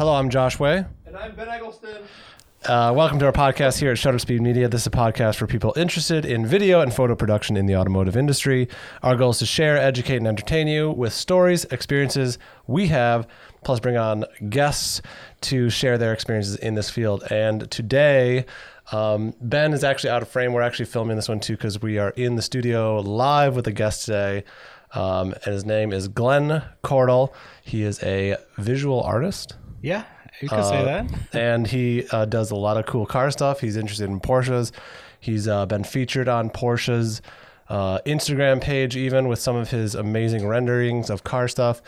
Hello, I'm Josh Way. And I'm Ben Eggleston. Uh, welcome to our podcast here at Shutter Speed Media. This is a podcast for people interested in video and photo production in the automotive industry. Our goal is to share, educate, and entertain you with stories, experiences we have, plus bring on guests to share their experiences in this field. And today, um, Ben is actually out of frame. We're actually filming this one too because we are in the studio live with a guest today. Um, and his name is Glenn Cordell. He is a visual artist. Yeah, you could say that. and he uh, does a lot of cool car stuff. He's interested in Porsches. He's uh, been featured on Porsche's uh, Instagram page, even with some of his amazing renderings of car stuff.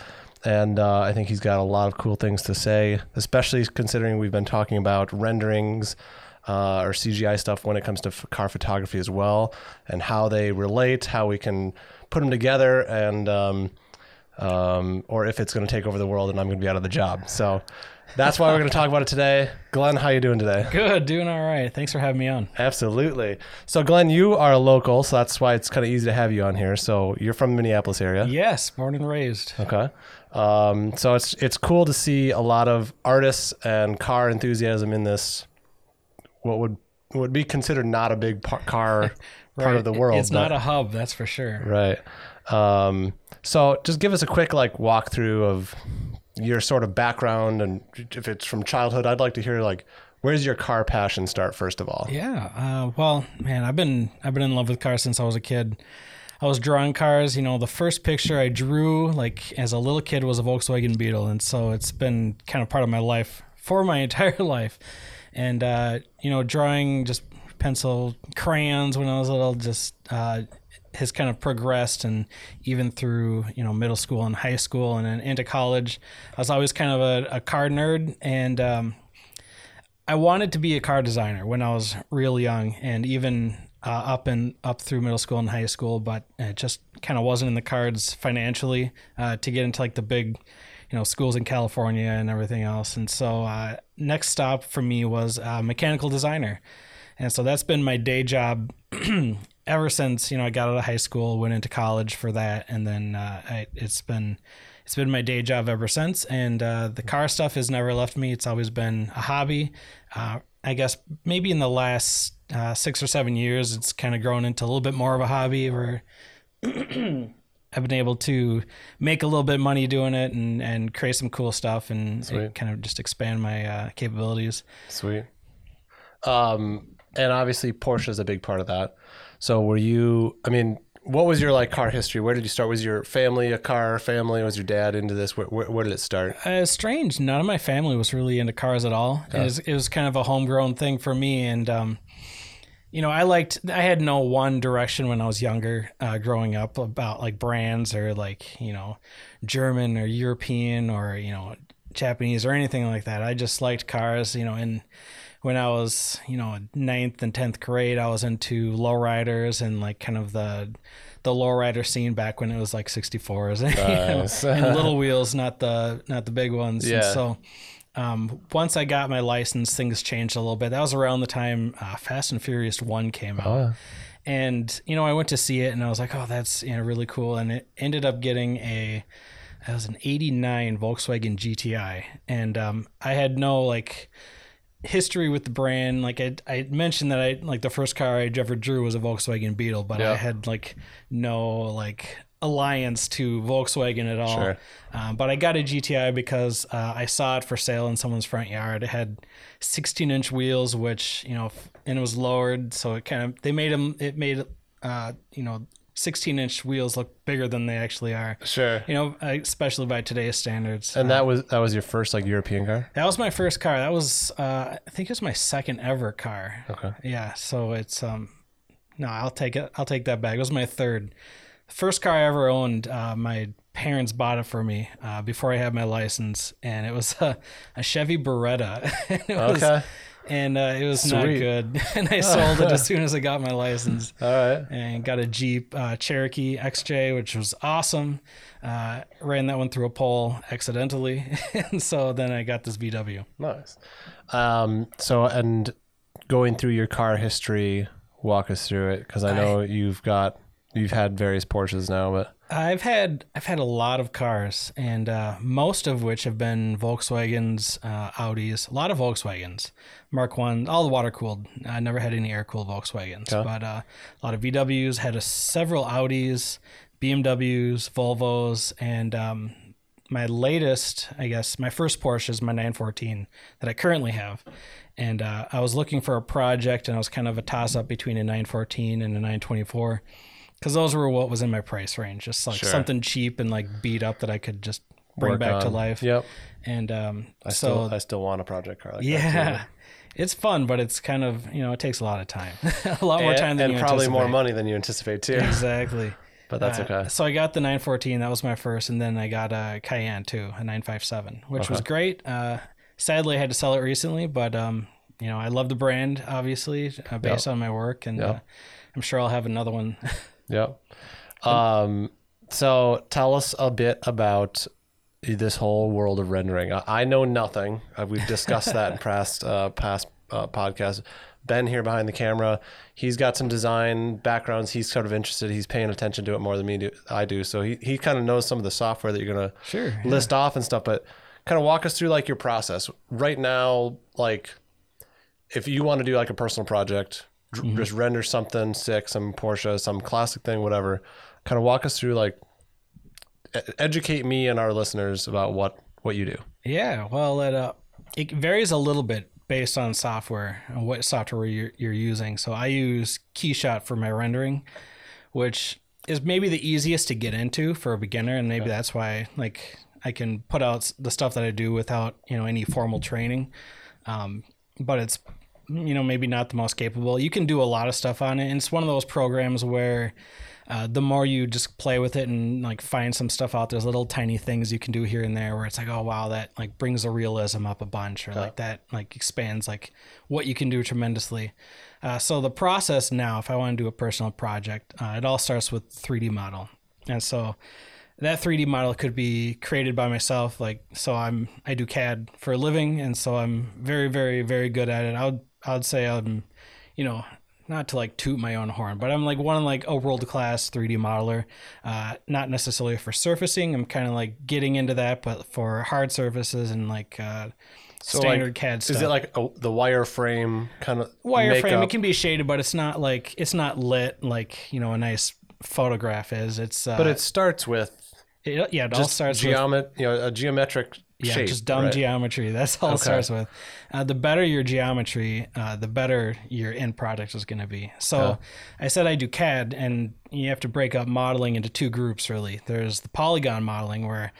And uh, I think he's got a lot of cool things to say, especially considering we've been talking about renderings uh, or CGI stuff when it comes to f- car photography as well, and how they relate, how we can put them together, and um, um, or if it's going to take over the world and I'm going to be out of the job. So that's why we're going to talk about it today. Glenn, how are you doing today? Good, doing all right. Thanks for having me on. Absolutely. So, Glenn, you are a local, so that's why it's kind of easy to have you on here. So, you're from the Minneapolis area. Yes, born and raised. Okay. Um, so it's it's cool to see a lot of artists and car enthusiasm in this. What would would be considered not a big par- car part of the world. It's but- not a hub, that's for sure. Right. Um, so just give us a quick like walkthrough of your sort of background and if it's from childhood, I'd like to hear like where's your car passion start first of all? Yeah. Uh, well, man, I've been I've been in love with cars since I was a kid. I was drawing cars. You know, the first picture I drew, like as a little kid, was a Volkswagen Beetle, and so it's been kind of part of my life for my entire life. And uh, you know, drawing just pencil crayons when I was little, just uh, has kind of progressed, and even through you know middle school and high school, and into college, I was always kind of a, a car nerd, and um, I wanted to be a car designer when I was real young, and even uh, up and up through middle school and high school, but it just kind of wasn't in the cards financially uh, to get into like the big, you know, schools in California and everything else. And so uh, next stop for me was mechanical designer, and so that's been my day job ever since you know I got out of high school, went into college for that, and then uh, I, it's been it's been my day job ever since. And uh, the car stuff has never left me. It's always been a hobby. Uh, I guess maybe in the last uh, six or seven years, it's kind of grown into a little bit more of a hobby where I've been able to make a little bit of money doing it and, and create some cool stuff and kind of just expand my uh, capabilities. Sweet. Um and obviously Porsche is a big part of that. So were you I mean, what was your like car history? Where did you start? Was your family a car family? Was your dad into this? Where, where, where did it start? Uh, strange. None of my family was really into cars at all. It, was, it was kind of a homegrown thing for me. And, um, you know, I liked, I had no one direction when I was younger, uh, growing up about like brands or like, you know, German or European or, you know, Japanese or anything like that. I just liked cars, you know, and when I was, you know, ninth and tenth grade, I was into lowriders and like kind of the the lowrider scene back when it was like 64s you know, Nice. and little wheels, not the not the big ones. And Yeah. so um, once I got my license, things changed a little bit. That was around the time uh, Fast and Furious One came out. Oh, And you know, I went to see it, and I was like, "Oh, that's you know really cool." And it ended up getting a, it was an '89 Volkswagen GTI, and um, I had no like history with the brand. Like I, I mentioned that I like the first car I ever drew was a Volkswagen Beetle, but. I had like no like alliance to Volkswagen at all. Sure. Um, but I got a GTI because uh, I saw it for sale in someone's front yard. It had 16 inch wheels, which you know, and it was lowered, so it kind of they made them. It made uh, you know 16 inch wheels look bigger than they actually are. sure. You know, especially by today's standards. And that was that was your first like European car? That was my first car. That was uh, I think it was my second ever car. Okay. Yeah, so it's um no, I'll take it. I'll take that back. It was my third. First car I ever owned, uh, my parents bought it for me uh, before I had my license, and it was a, a Chevy Beretta. it was, Okay. And uh, it was not good. and I sold it as soon as I got my license, All right. and got a Jeep uh, Cherokee XJ, which was awesome. Uh, ran that one through a pole accidentally, and so then I got this VW. Nice. Um, so, and going through your car history, walk us through it because I know you've got you've had various Porsches now, but I've had I've had a lot of cars, and uh, most of which have been Volkswagens, uh, Audis, a lot of Volkswagens, Mark One, all the water cooled. I never had any air cooled Volkswagens, Okay. but uh, a lot of VWs. Had a, several Audis, BMWs, Volvos, and um, my latest, I guess, my first Porsche is my 914 that I currently have. And uh, I was looking for a project, and I was kind of a toss up between a 914 and a 924 because those were what was in my price range, just like Sure. something cheap and like beat up that I could just bring Work back to life. Yep. And um, I so still I still want a project car like yeah, it's fun, but it's kind of you know it takes a lot of time, a lot more time than and you probably more money than you anticipate too. Exactly. But that's Uh, okay. So I got the 914. That was my first, and then I got a Cayenne too, a 957, which was great. Uh, sadly, I had to sell it recently, but um, you know I love the brand, obviously, uh, based on my work, and Yeah. uh, I'm sure I'll have another one. Yep. Um, so tell us a bit about this whole world of rendering. I, I know nothing. Uh, we've discussed that in past uh, past uh, podcasts. Ben here behind the camera, he's got some design backgrounds. He's sort of interested. He's paying attention to it more than me do. I do. So he, he kind of knows some of the software that you're gonna Sure, list off and stuff. But kind of walk us through like your process right now. Like if you want to do like a personal project, dr- just render something sick, some Porsche, some classic thing, whatever. Kind of walk us through like educate me and our listeners about what what you do. Yeah, well, it uh, it varies a little bit based on software and what software you're, you're using. So I use Keyshot for my rendering, which is maybe the easiest to get into for a beginner, and maybe that's why like I can put out the stuff that I do without you know any formal training. Um, but it's you know maybe not the most capable. You can do a lot of stuff on it, and it's one of those programs where uh, the more you just play with it and like find some stuff out, there's little tiny things you can do here and there where it's like, oh wow, that like brings the realism up a bunch, or like that like expands like what you can do tremendously. Uh, so the process now, if I want to do a personal project, uh, it all starts with 3D model, and so that 3D model could be created by myself. Like, so I'm I do CAD for a living, and so I'm very, very, very good at it. I would I would say I'm, you know, not to like toot my own horn, but I'm like one of like a world class 3D modeler. Uh, not necessarily for surfacing. I'm kind of like getting into that, but for hard surfaces and like uh, standard like, CAD stuff Is it like a, the wireframe kind of wireframe it can be shaded but it's not like it's not lit like you know a nice photograph is it's uh but it starts with it, yeah it all starts with geomet, you know, a geometric yeah shape. just dumb right? geometry that's all it starts with uh, the better your geometry uh, the better your end product is going to be so Okay. i said i do cad and you have to break up modeling into two groups really there's the polygon modeling where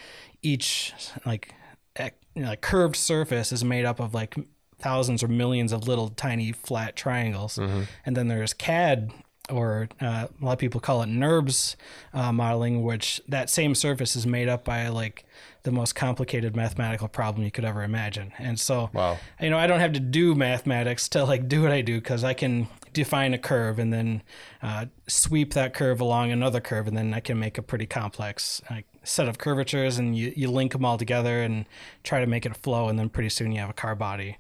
each like ec- you know, like curved surface is made up of like thousands or millions of little tiny flat triangles and then there's cad or uh, a lot of people call it NURBS uh, modeling, which that same surface is made up by like the most complicated mathematical problem you could ever imagine. And so, Wow. you know, I don't have to do mathematics to like do what I do because I can define a curve and then uh, sweep that curve along another curve, and then I can make a pretty complex like, set of curvatures, and you, you link them all together and try to make it flow, and then pretty soon you have a car body.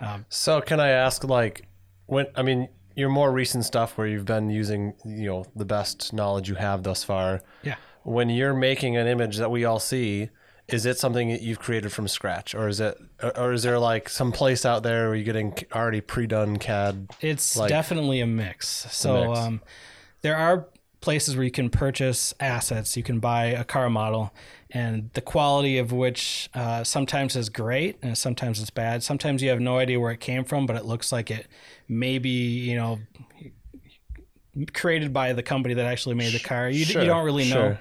Um, So can I ask, like, when I mean your more recent stuff where you've been using, you know, the best knowledge you have thus far. yeah. When you're making an image that we all see, is it something that you've created from scratch, or is it, or- is there like some place out there where you're getting already pre-done CAD? It's Like- definitely a mix. So mix. Um, there are places where you can purchase assets. You can buy a car model, and the quality of which uh, sometimes is great and sometimes it's bad. Sometimes you have no idea where it came from, but it looks like it maybe you know created by the company that actually made the car. You, Sure, you don't really know. sure.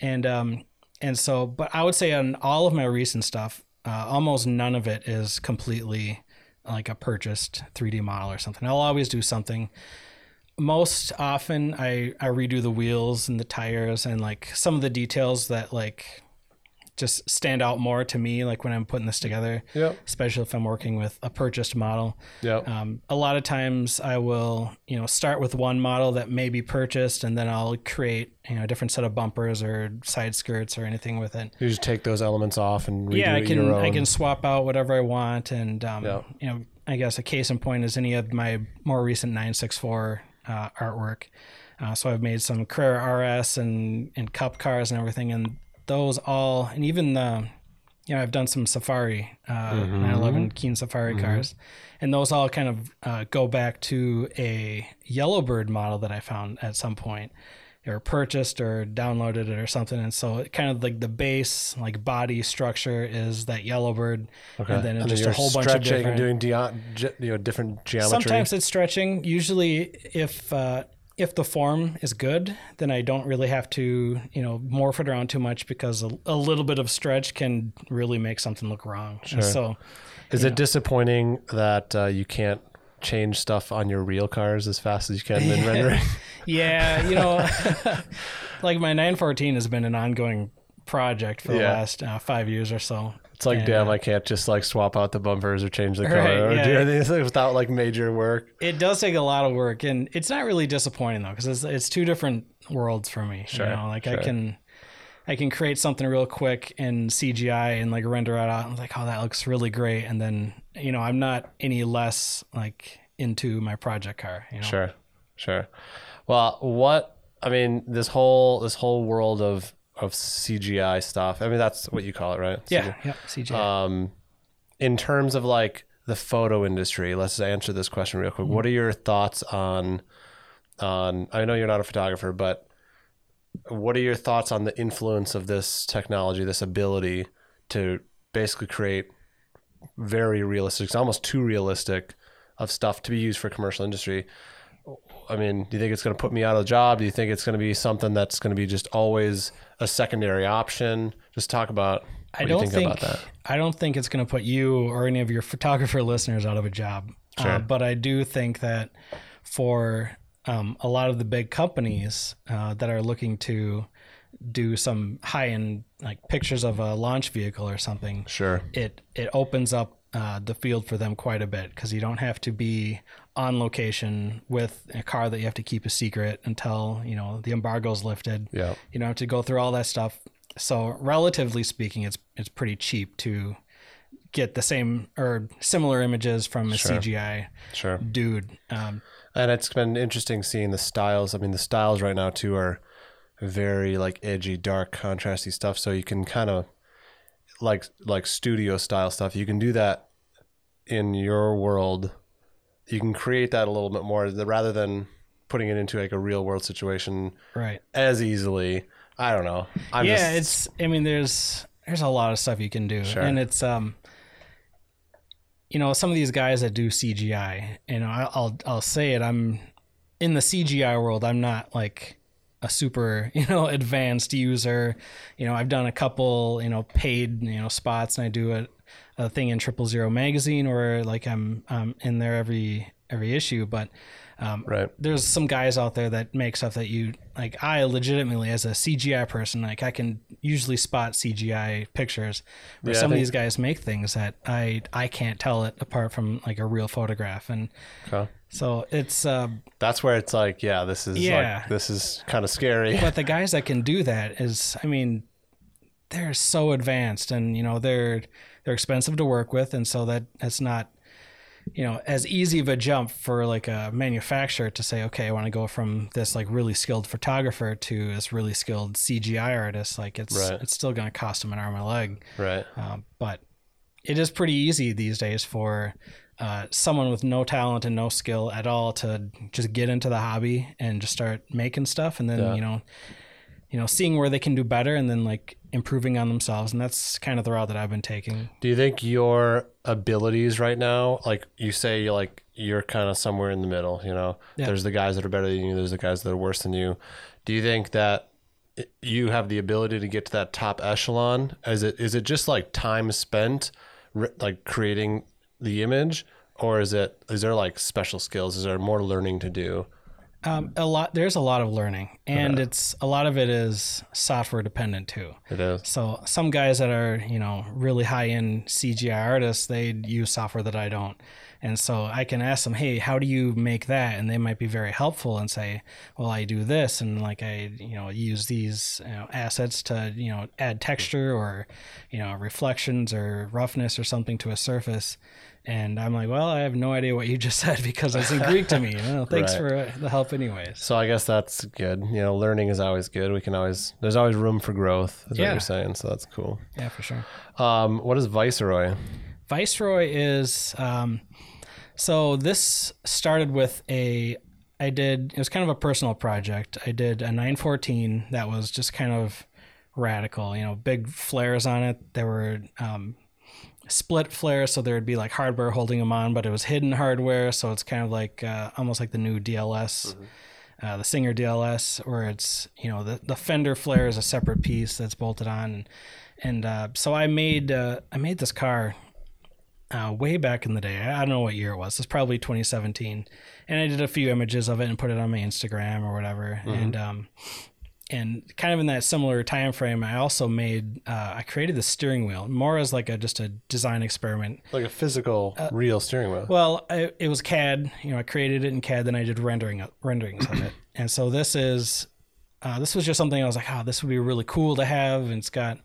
And um, and so, but I would say on all of my recent stuff, uh, almost none of it is completely like a purchased 3D model or something. I'll always do something. Most often, I I redo the wheels and the tires and like some of the details that like just stand out more to me. Like when I'm putting this together, Yep. especially if I'm working with a purchased model. Yep. Um, a lot of times I will, you know, start with one model that may be purchased, and then I'll create, you know, a different set of bumpers or side skirts or anything with it. you just take those elements off and redo yeah, I can. I can swap out whatever I want, and um, Yeah. you know, I guess a case in point is any of my more recent 964 uh, artwork. Uh, so I've made some Carrera RS and and Cup cars and everything, and those all, and even the, you know, I've done some Safari, uh, 911 Keen Safari cars, and those all kind of uh, go back to a Yellowbird model that I found at some point, or purchased or downloaded it or something, and so it kind of like the base like body structure is that yellow Yellowbird, and then and just a whole bunch of stretching different. and doing ge- you know different geometry. Sometimes it's stretching. Usually, if uh, if the form is good, then I don't really have to you know morph it around too much because a, a little bit of stretch can really make something look wrong. And So Is it disappointing that uh, you can't change stuff on your real cars as fast as you can in rendering? yeah, you know, like my 914 has been an ongoing project for the Yeah. last uh, five years or so. It's like, And, damn, uh, I can't just like swap out the bumpers or change the color Right, or yeah. do anything without like major work. It does take a lot of work, and it's not really disappointing though, because it's it's two different worlds for me. Sure, you know, like sure. I can, I can create something real quick in CGI and like render it out. I'm like, oh, that looks really great, and then you know, I'm not any less like into my project car. You know, Sure, sure. Well, what I mean, this whole this whole world of of CGI stuff. I mean, that's what you call it, right? yeah, yeah, CGI. um, in terms of like the photo industry, let's answer this question real quick. What are your thoughts on on? I know you're not a photographer, but what are your thoughts on the influence of this technology, this ability to basically create very realistic, it's almost too realistic of stuff to be used for commercial industry? I mean, do you think it's going to put me out of a job? Do you think it's going to be something that's going to be just always a secondary option? Just talk about what I you don't think, think, about that. I don't think it's going to put you or any of your photographer listeners out of a job. Sure. Uh, but I do think that for um, a lot of the big companies uh, that are looking to do some high end like pictures of a launch vehicle or something, Sure. it it opens up uh, the field for them quite a bit because you don't have to be on location with a car that you have to keep a secret until you know the embargo's lifted. Yeah. You don't have to go through all that stuff. So relatively speaking, it's it's pretty cheap to get the same or similar images from a Sure. CGI Sure. dude. Um, And it's been interesting seeing the styles. I mean, the styles right now too are very like edgy, dark, contrasty stuff. So you can kind of like like studio style stuff. You can do that in your world. You can create that a little bit more rather than putting it into like a real world situation right. as easily. I don't know. I'm yeah, just, it's. I mean, there's there's a lot of stuff you can do, Sure. and it's um. You know, some of these guys that do CGI, you know, I'll I'll say it. I'm in the CGI world. I'm not like a super you know advanced user. You know, I've done a couple you know paid you know spots, and I do a, a thing in Triple Zero magazine where like I'm um in there every every issue, but. Um, right. there's some guys out there that make stuff that you like i legitimately as a cgi person like i can usually spot cgi pictures where Yeah, some of these guys make things that i i can't tell it apart from like a real photograph and Okay. so it's uh That's where it's like, yeah, this is Yeah. like this is kind of scary. but the guys that can do that is i mean they're so advanced and you know they're they're expensive to work with and so that that's not you know as easy of a jump for like a manufacturer to say okay i want to go from this like really skilled photographer to this really skilled cgi artist like it's Right. it's still going to cost them an arm and a leg right. um, but it is pretty easy these days for uh, someone with no talent and no skill at all to just get into the hobby and just start making stuff and then Yeah. you know you know seeing where they can do better and then like improving on themselves and that's kind of the route that i've been taking Do you think your abilities right now, like you say, you're like you're kind of somewhere in the middle? You know, Yeah. there's the guys that are better than you. There's the guys that are worse than you. Do you think that you have the ability to get to that top echelon? Is it is it just like time spent, like creating the image, or is it is there like special skills? Is there more learning to do? Um, a lot there's a lot of learning and it's a lot of it is software dependent too It is. So some guys that are, you know, really high end CGI artists, they use software that I don't. And so I can ask them, hey, how do you make that? And they might be very helpful and say, well, I do this, and like I, you know, use these you know, assets to, you know, add texture or, you know, reflections or roughness or something to a surface. And I'm like, well, I have no idea what you just said because it's in Greek to me. Well, thanks Right. for the help, anyways. So I guess that's good. You know, learning is always good. We can always there's always room for growth. Is what you're saying. So that's cool. Yeah, for sure. Um, what is Viceroy? Viceroy is um, so this started with a I did it was kind of a personal project. I did a 914 that was just kind of radical, you know, big flares on it. There were um, split flare, so there would be like hardware holding them on, but it was hidden hardware, so it's kind of like uh, almost like the new DLS. Uh, the Singer DLS, where it's you know the, the fender flare is a separate piece that's bolted on, and uh, so I made uh, I made this car uh, way back in the day. I don't know what year it was. It's probably 2017, and I did a few images of it and put it on my Instagram or whatever. And um, and kind of in that similar time frame, I also made uh, I created the steering wheel more as like a just a design experiment. Like a physical, real steering wheel. Well, I, it was CAD. You know, I created it in CAD, then I did rendering renderings of it. And so this is uh, this was just something I was like, oh, this would be really cool to have. And it's got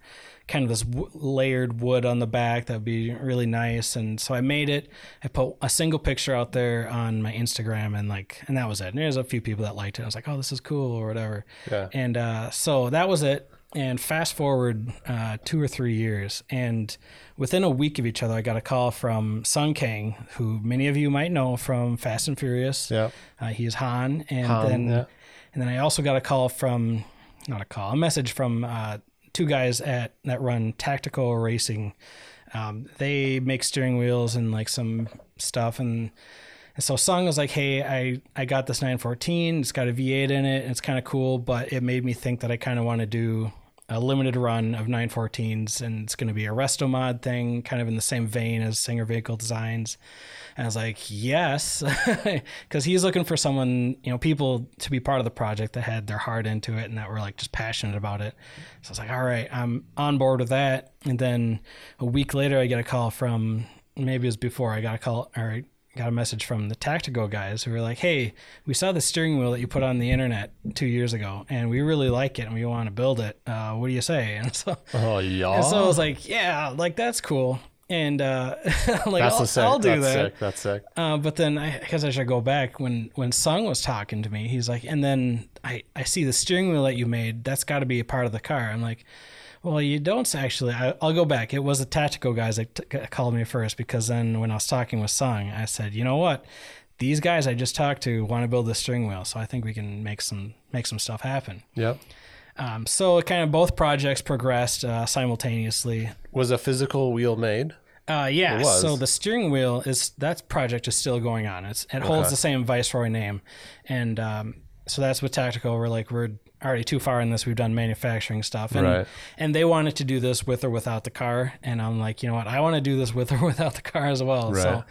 kind of this w- layered wood on the back that would be really nice. And so I made it. I put a single picture out there on my Instagram, and like, and that was it. And there's a few people that liked it. I was like, oh, this is cool or whatever. Yeah. And uh, so that was it. And fast forward uh, two or three years, and within a week of each other, I got a call from Sung Kang, who many of you might know from Fast and Furious. Yeah. Uh, he is Han, and Han, then yeah. and then I also got a call from not a call, a message from uh, two guys at that run Tactical Racing. Um, they make steering wheels and like some stuff, and, and so Sung was like, "Hey, I I got this 914. It's got a V8 in it. And it's kind of cool, but it made me think that I kind of want to do." A limited run of 914s, and it's going to be a resto mod thing, kind of in the same vein as Singer Vehicle Designs. And I was like, yes, because he's looking for someone, you know, people to be part of the project that had their heart into it and that were like just passionate about it. So I was like, all right, I'm on board with that. And then a week later, I get a call from maybe it was before I got a call or I got a message from the Tactical guys who were like, hey, we saw the steering wheel that you put on the internet two years ago and we really like it and we want to build it. Uh, what do you say? And so, Oh yeah. and so I was like, yeah, like that's cool. And uh, like that's I'll, sick. I'll do that's that. sick. That's sick. Uh, but then I guess I should go back when when Sung was talking to me. He's like, and then I I see the steering wheel that you made. That's got to be a part of the car. I'm like, well, you don't actually. I, I'll go back. It was the tactical guys that t- called me first because then when I was talking with Sung, I said, you know what, these guys I just talked to want to build the steering wheel, so I think we can make some make some stuff happen. Yep. Um, so kind of both projects progressed uh, simultaneously. Was a physical wheel made? Uh, yeah. It was. So the steering wheel is that project is still going on. It's it holds Okay. the same Viceroy name, and um, so that's with Tactical. We're like we're already too far in this. We've done manufacturing stuff, and Right. and they wanted to do this with or without the car, and I'm like, you know what, I want to do this with or without the car as well. Right. So.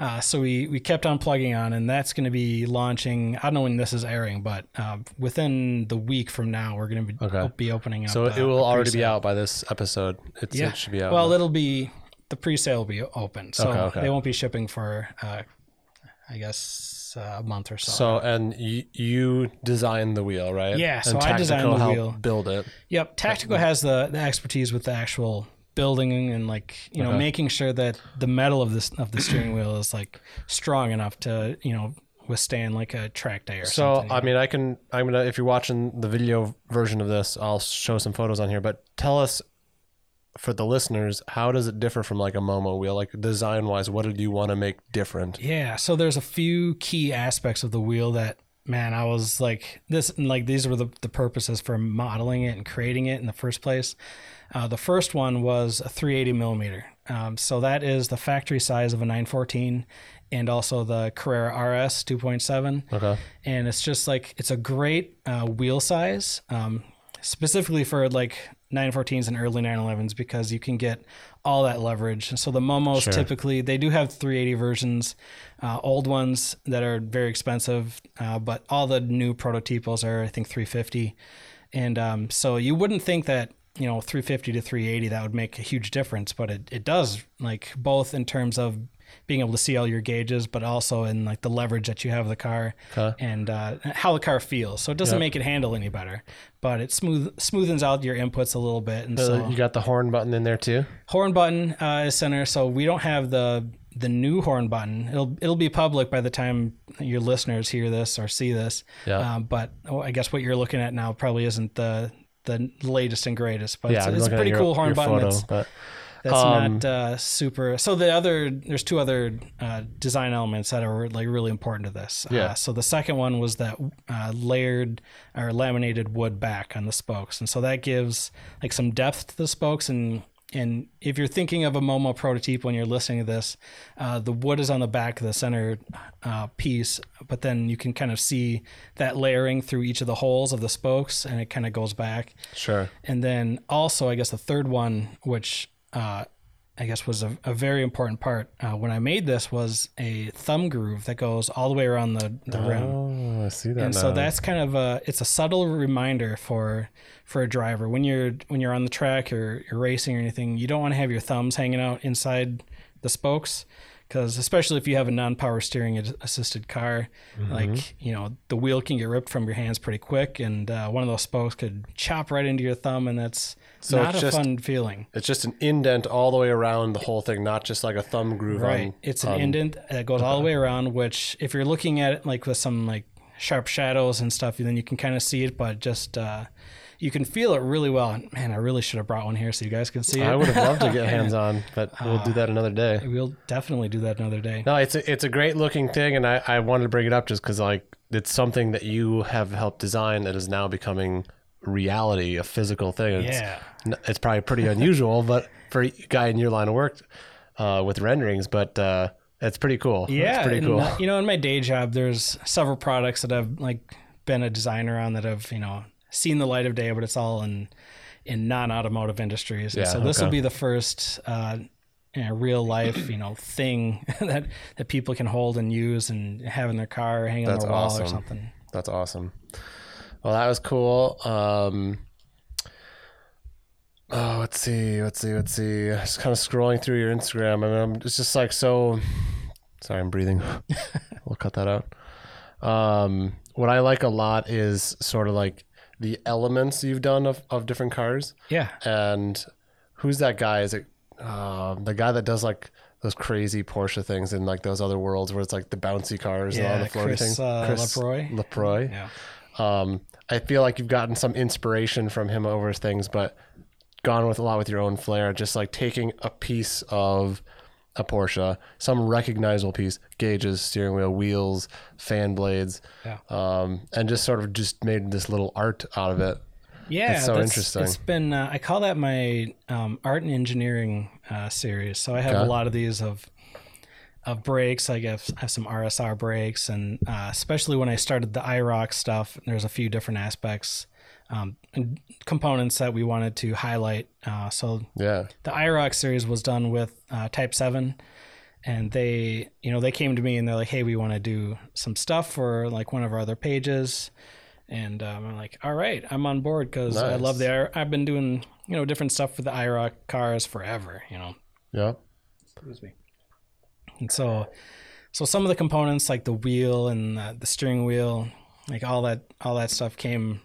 Uh, so we, we kept on plugging on, and that's going to be launching. I don't know when this is airing, but uh, within the week from now, we're going to be, Okay. be opening up. So uh, it will a already be out by this episode. It's, Yeah. It should be out. Well, it'll be the pre-sale will be open, so Okay, okay. they won't be shipping for, uh, I guess, uh, a month or so. so and you, you designed the wheel, right? Yeah, so and I designed the wheel. Build it. Yep, Tactical has the, the expertise with the actual building and like you know Okay. making sure that the metal of this of the steering wheel is like strong enough to you know withstand like a track day or So something. So I mean, I can. I'm gonna. If you're watching the video version of this, I'll show some photos on here. But tell us, for the listeners, how does it differ from like a Momo wheel? Like design wise, what did you want to make different? Yeah, so there's a few key aspects of the wheel that man, I was like this like these were the, the purposes for modeling it and creating it in the first place. Uh, the first one was a 380 millimeter. Um, so that is the factory size of a 914 and also the Carrera RS 2.7 Okay. and it's just like it's a great uh, wheel size um, specifically for like 914s and early 911s because you can get all that leverage and so the momos Sure. typically they do have 380 versions uh, old ones that are very expensive uh, but all the new Prototipos are i think 350 and um, so you wouldn't think that you know 350 to 380 that would make a huge difference but it, it does like both in terms of being able to see all your gauges, but also in like the leverage that you have of the car Okay. and uh, how the car feels. So it doesn't Yep. make it handle any better, but it smooth smoothens out your inputs a little bit. And So so you got the horn button in there too. horn button uh, is center. So we don't have the the new horn button. It'll it'll be public by the time your listeners hear this or see this. Yeah. Um, but oh, I guess what you're looking at now probably isn't the the latest and greatest. But yeah, it's, it's a pretty your- cool horn button. photo, That's, Um, not uh, super. So the other, there's two other uh, design elements that are like really important to this. Yeah. Uh, so the second one was that uh, layered or laminated wood back on the spokes, and so that gives like some depth to the spokes. And and if you're thinking of a Momo Prototipo when you're listening to this, uh, the wood is on the back of the center uh, piece, but then you can kind of see that layering through each of the holes of the spokes, and it kind of goes back. sure. And then also, I guess the third one, which uh, I guess was a, a very important part uh, when I made this, was a thumb groove that goes all the way around the, the rim. Oh, I see that And now. so that's kind of a it's a subtle reminder for for a driver when you're when you're on the track or you're racing or anything, you don't want to have your thumbs hanging out inside the spokes because especially if you have a non-power steering assisted car, Mm-hmm. like you know the wheel can get ripped from your hands pretty quick, and uh, one of those spokes could chop right into your thumb, and that's So not it's a just- fun feeling. It's just an indent all the way around the whole thing, not just like a thumb groove. Right. On, It's an on- indent that goes all the way around, which if you're looking at it like with some like sharp shadows and stuff, then you can kind of see it, but just uh, you can feel it really well. And, Man, I really should have brought one here so you guys can see it. I would have loved to get hands on, but we'll do that another day. We'll definitely do that another day. No, it's a, it's a great looking thing, and I, I wanted to bring it up just because like it's something that you have helped design that is now becoming reality, a physical thing. It's, Yeah. it's probably pretty unusual, but for a guy in your line of work uh, with renderings, but uh, it's pretty cool. Yeah, it's pretty cool. uh, you know, in my day job, there's several products that I've like been a designer on that have you know seen the light of day, but it's all in in non-automotive industries. And Yeah, so this will be the first uh, you know, real life, you know, thing that that people can hold and use and have in their car, or hang on That's their wall awesome. or something. That's awesome. Well, that was cool. Um, oh, let's see, let's see, let's see. Just kind of scrolling through your Instagram. I mean, I'm, it's just like so. Sorry, I'm breathing. we'll cut that out. Um, what I like a lot is sort of like the elements you've done of, of different cars. Yeah, And who's that guy? Is it um, the guy that does like those crazy Porsche things in like those other worlds where it's like the bouncy cars and all the floaty Chris, things? uh, Labrooy. Labrooy. yeah. Um, I feel like you've gotten some inspiration from him over things, but gone with a lot with your own flair. Just like taking a piece of a Porsche, some recognizable piece, gauges, steering wheel, wheels, fan blades, Yeah. um, and just sort of just made this little art out of it. Yeah, That's so that's- interesting. It's been uh, I call that my um, art and engineering uh, series. So I have Okay. a lot of these of of brakes. I have, I have some RSR brakes, and uh, especially when I started the IROC stuff, there's a few different aspects, um, and components that we wanted to highlight. Uh, so Yeah. the IROC series was done with uh, Type Seven, and they, you know, they came to me and they're like, "Hey, we want to do some stuff for like one of our other pages," and um, I'm like, "All right, I'm on board because I love the. Ir- I've been doing you know different stuff for the IROC cars forever, you know." Yeah. Excuse me. And so, so some of the components like the wheel and the, the steering wheel, like all that, all that stuff came,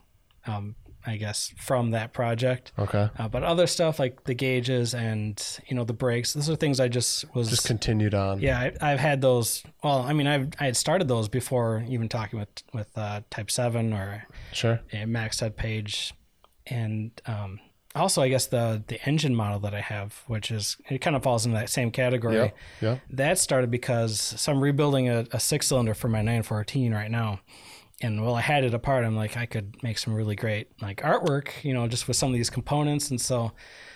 um, I guess, from that project. Okay. Uh, but other stuff like the gauges and you know the brakes, those are things I just was Just continued on. yeah I, I've had those. Well, I mean I've I had started those before even talking with with uh, Type Seven or Sure. Max Head page, and um, also I guess the the engine model that I have, which is it kind of falls into that same category. Yeah. Yeah. That started because so I'm rebuilding a, a six cylinder for my 914 right now. And while I had it apart, I'm like, I could make some really great like artwork, you know, just with some of these components. And so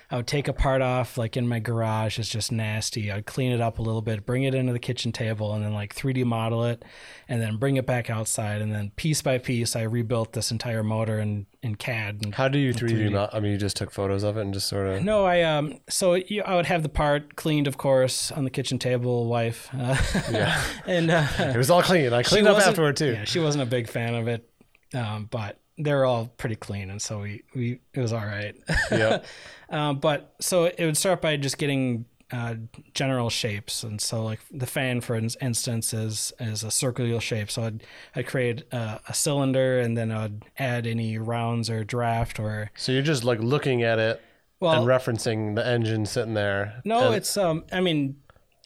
I would take a part off like in my garage. It's just nasty. I'd clean it up a little bit, bring it into the kitchen table, and then like 3D model it, and then bring it back outside. And then piece by piece, I rebuilt this entire motor in, in CAD. And How do you 3D mount? I mean, you just took photos of it and just sort of. no, I um. So you, I would have the part cleaned, of course, on the kitchen table. Wife, uh, Yeah. and uh, It was all clean. I cleaned up afterward too. Yeah, she wasn't a big fan of it, um, but they're all pretty clean, and so we we it was all right. Yeah. um, but so it would start by just getting uh, general shapes, and so like the fan, for instance, is is a circular shape. So I'd I'd create a, a cylinder, and then I'd add any rounds or draft or So you're just like looking at it well, and referencing the engine sitting there. No, And- it's um. I mean,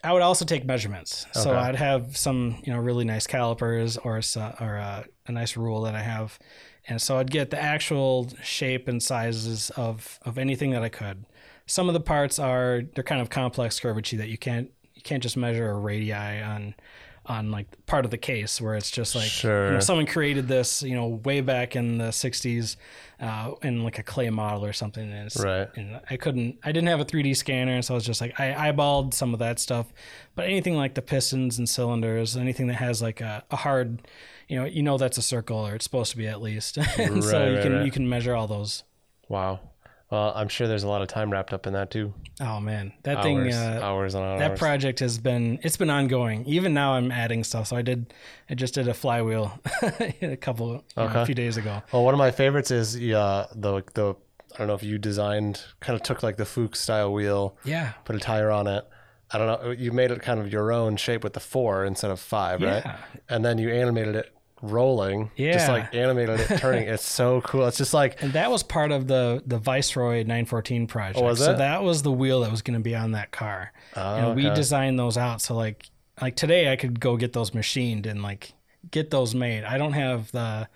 I would also take measurements. So Okay. I'd have some, you know, really nice calipers or or uh, a nice rule that I have, and so I'd get the actual shape and sizes of of anything that I could. Some of the parts are they're kind of complex curvature that you can't you can't just measure a radii on on like part of the case where it's just like you know, someone created this you know way back in the 60s uh, in like a clay model or something. And, it's, Right. and I couldn't I didn't have a 3D scanner. So I was just like I eyeballed some of that stuff. But anything like the pistons and cylinders anything that has like a, a hard you know you know that's a circle or it's supposed to be at least and so you right, can right. you can measure all those wow. Well, I'm sure there's a lot of time wrapped up in that too. oh man that Hours, thing uh, hours on hours. that project has been it's been ongoing even now i'm adding stuff so i did i just did a flywheel a couple you know, a few days ago Well, one of my favorites is uh, the the I don't know if you designed kind of took like the Fuchs style wheel, yeah put a tire on it. I don't know. You made it kind of your own shape with the four instead of five, right? Yeah. And then you animated it rolling, yeah. just like animated it turning. it's so cool. It's just like and that was part of the the Viceroy 914 project. Oh, So that was the wheel that was going to be on that car. Oh, and we okay. designed those out. So like like today, I could go get those machined and like get those made. I don't have the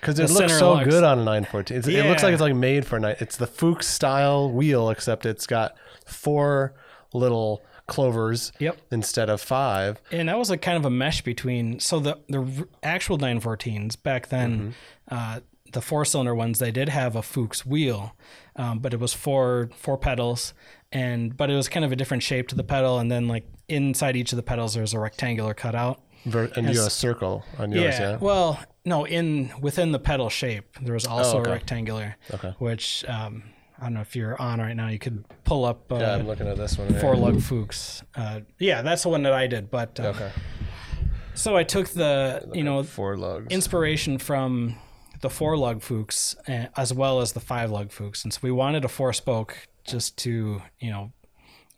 because it looks so lux. good on a 914. It's, It looks like it's like made for a nine. It's the Fuchs style wheel, except it's got four little clovers Yep. instead of five. and that was a kind of a mesh between so the the actual 914s back then uh, the four cylinder ones they did have a Fuchs wheel um, but it was four four pedals and but it was kind of a different shape to the pedal and then like inside each of the pedals there's a rectangular cutout Ver- and you a circle on yours, yeah. well no in within the pedal shape there was also Oh, okay. a rectangular Okay. which um, I don't know if you're on right now you could pull up uh, Yeah, I'm looking at this one. Here. four lug Fuchs uh, yeah that's the one that I did but uh, Okay. so I took the you know Four lugs. inspiration from the four lug Fuchs uh, as well as the five lug Fuchs, and so we wanted a four spoke just to you know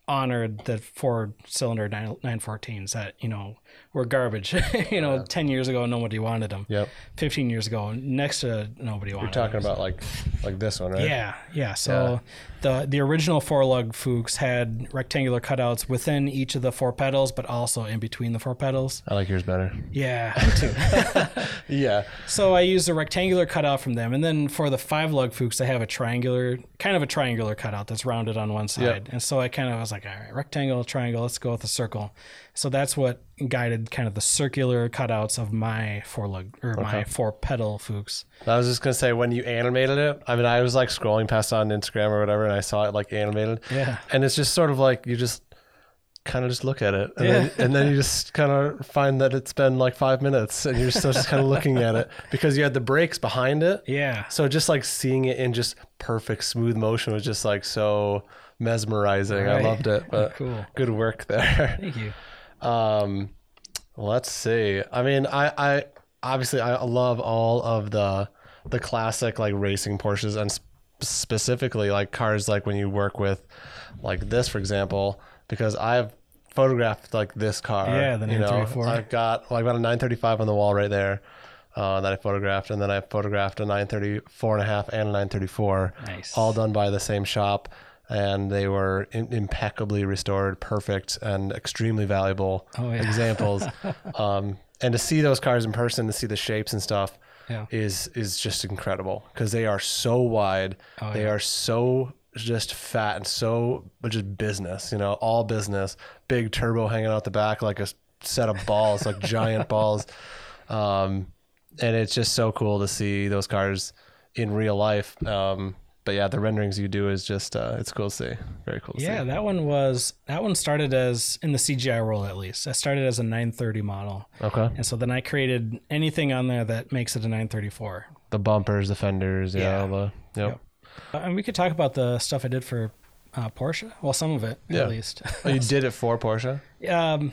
honor the four cylinder 914s that you know were garbage. you know, ten years ago nobody wanted them. Yep. Fifteen years ago, next to nobody wanted. You're talking them. about like like this one, right? Yeah, yeah. So the the original four lug Fuchs had rectangular cutouts within each of the four pedals, but also in between the four pedals. I like yours better. Yeah, me too. Yeah. So I used a rectangular cutout from them, and then for the five lug Fuchs, I have a triangular, kind of a triangular cutout that's rounded on one side. And so I kind of was like, all right, rectangle, triangle, let's go with a circle. So that's what guided kind of the circular cutouts of my four lug or my four pedal Fuchs. I was just gonna say when you animated it. I mean, I was like scrolling past on Instagram or whatever, and I saw it like animated. Yeah. And it's just sort of like you just kind of just look at it, and, Yeah. then, and then you just kind of find that it's been like five minutes, and you're still just kind of looking at it because you had the brakes behind it. Yeah. So just like seeing it in just perfect smooth motion was just like so mesmerizing. I loved it. But Cool. good work there. Thank you. Um, let's see. I mean, I, I obviously I love all of the the classic like racing Porsches and sp- specifically like cars like when you work with like this, for example, because I've photographed like this car. Yeah, the you know, 934. I've got well, I've got a 935 on the wall right there. Uh, that I photographed, and then I photographed a 934 and a half and a 934, Nice. all done by the same shop, and they were in, impeccably restored, perfect, and extremely valuable Oh, yeah. examples. um, and to see those cars in person, to see the shapes and stuff, Yeah. is is just incredible because they are so wide, Oh, they yeah. are so just fat and so but just business, you know, all business. Big turbo hanging out the back like a set of balls, like giant balls. Um, and it's just so cool to see those cars in real life. Um, but yeah, the renderings you do is just uh, it's cool to see. Very cool to see. Yeah, see. that one was that one started as in the CGI world at least. I started as a 930 model, Okay. and so then I created anything on there that makes it a 934. The bumpers, the fenders, yeah, Yeah. the yep. Yep. Uh, and we could talk about the stuff I did for uh, Porsche. Well, some of it Yeah. at least. Oh, you did it for Porsche. um,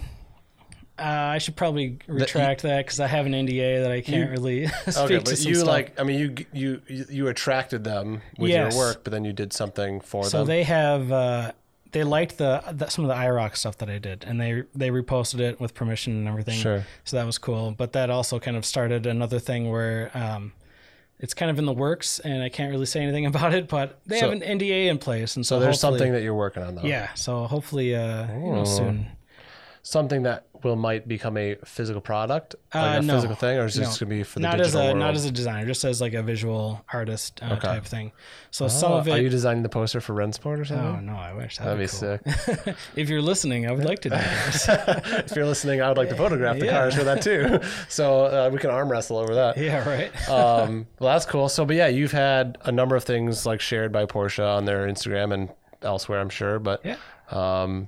uh, I should probably retract that because I have an NDA that I can't really speak Okay, to but you stuff. like I mean you you you you attracted them with Yes. your work, but then you did something for so them. So they have uh, they liked the, the some of the IROC stuff that I did, and they they reposted it with permission and everything. Sure. So that was cool. But that also kind of started another thing where um, it's kind of in the works, and I can't really say anything about it. But they So- have an NDA in place, and so, So there's something that you're working on though. Yeah. So hopefully, uh, you know, Oh. soon. Something that will might become a physical product, Uh, a no. physical thing, or is it No. just gonna be for the Not as digital a world? not as a designer, just as like a visual artist uh, Okay. type thing. So some Oh, of it. Are you designing the poster for Rennsport or something? Oh no, I wish That'd be cool. sick. if you're listening, I would like to do this. if you're listening, I would like to photograph the Yeah. cars for that too. So uh, we can arm wrestle over that. yeah, right. um, well, that's cool. So, but yeah, you've had a number of things like shared by Porsche on their Instagram and elsewhere, I'm sure. But Yeah. um,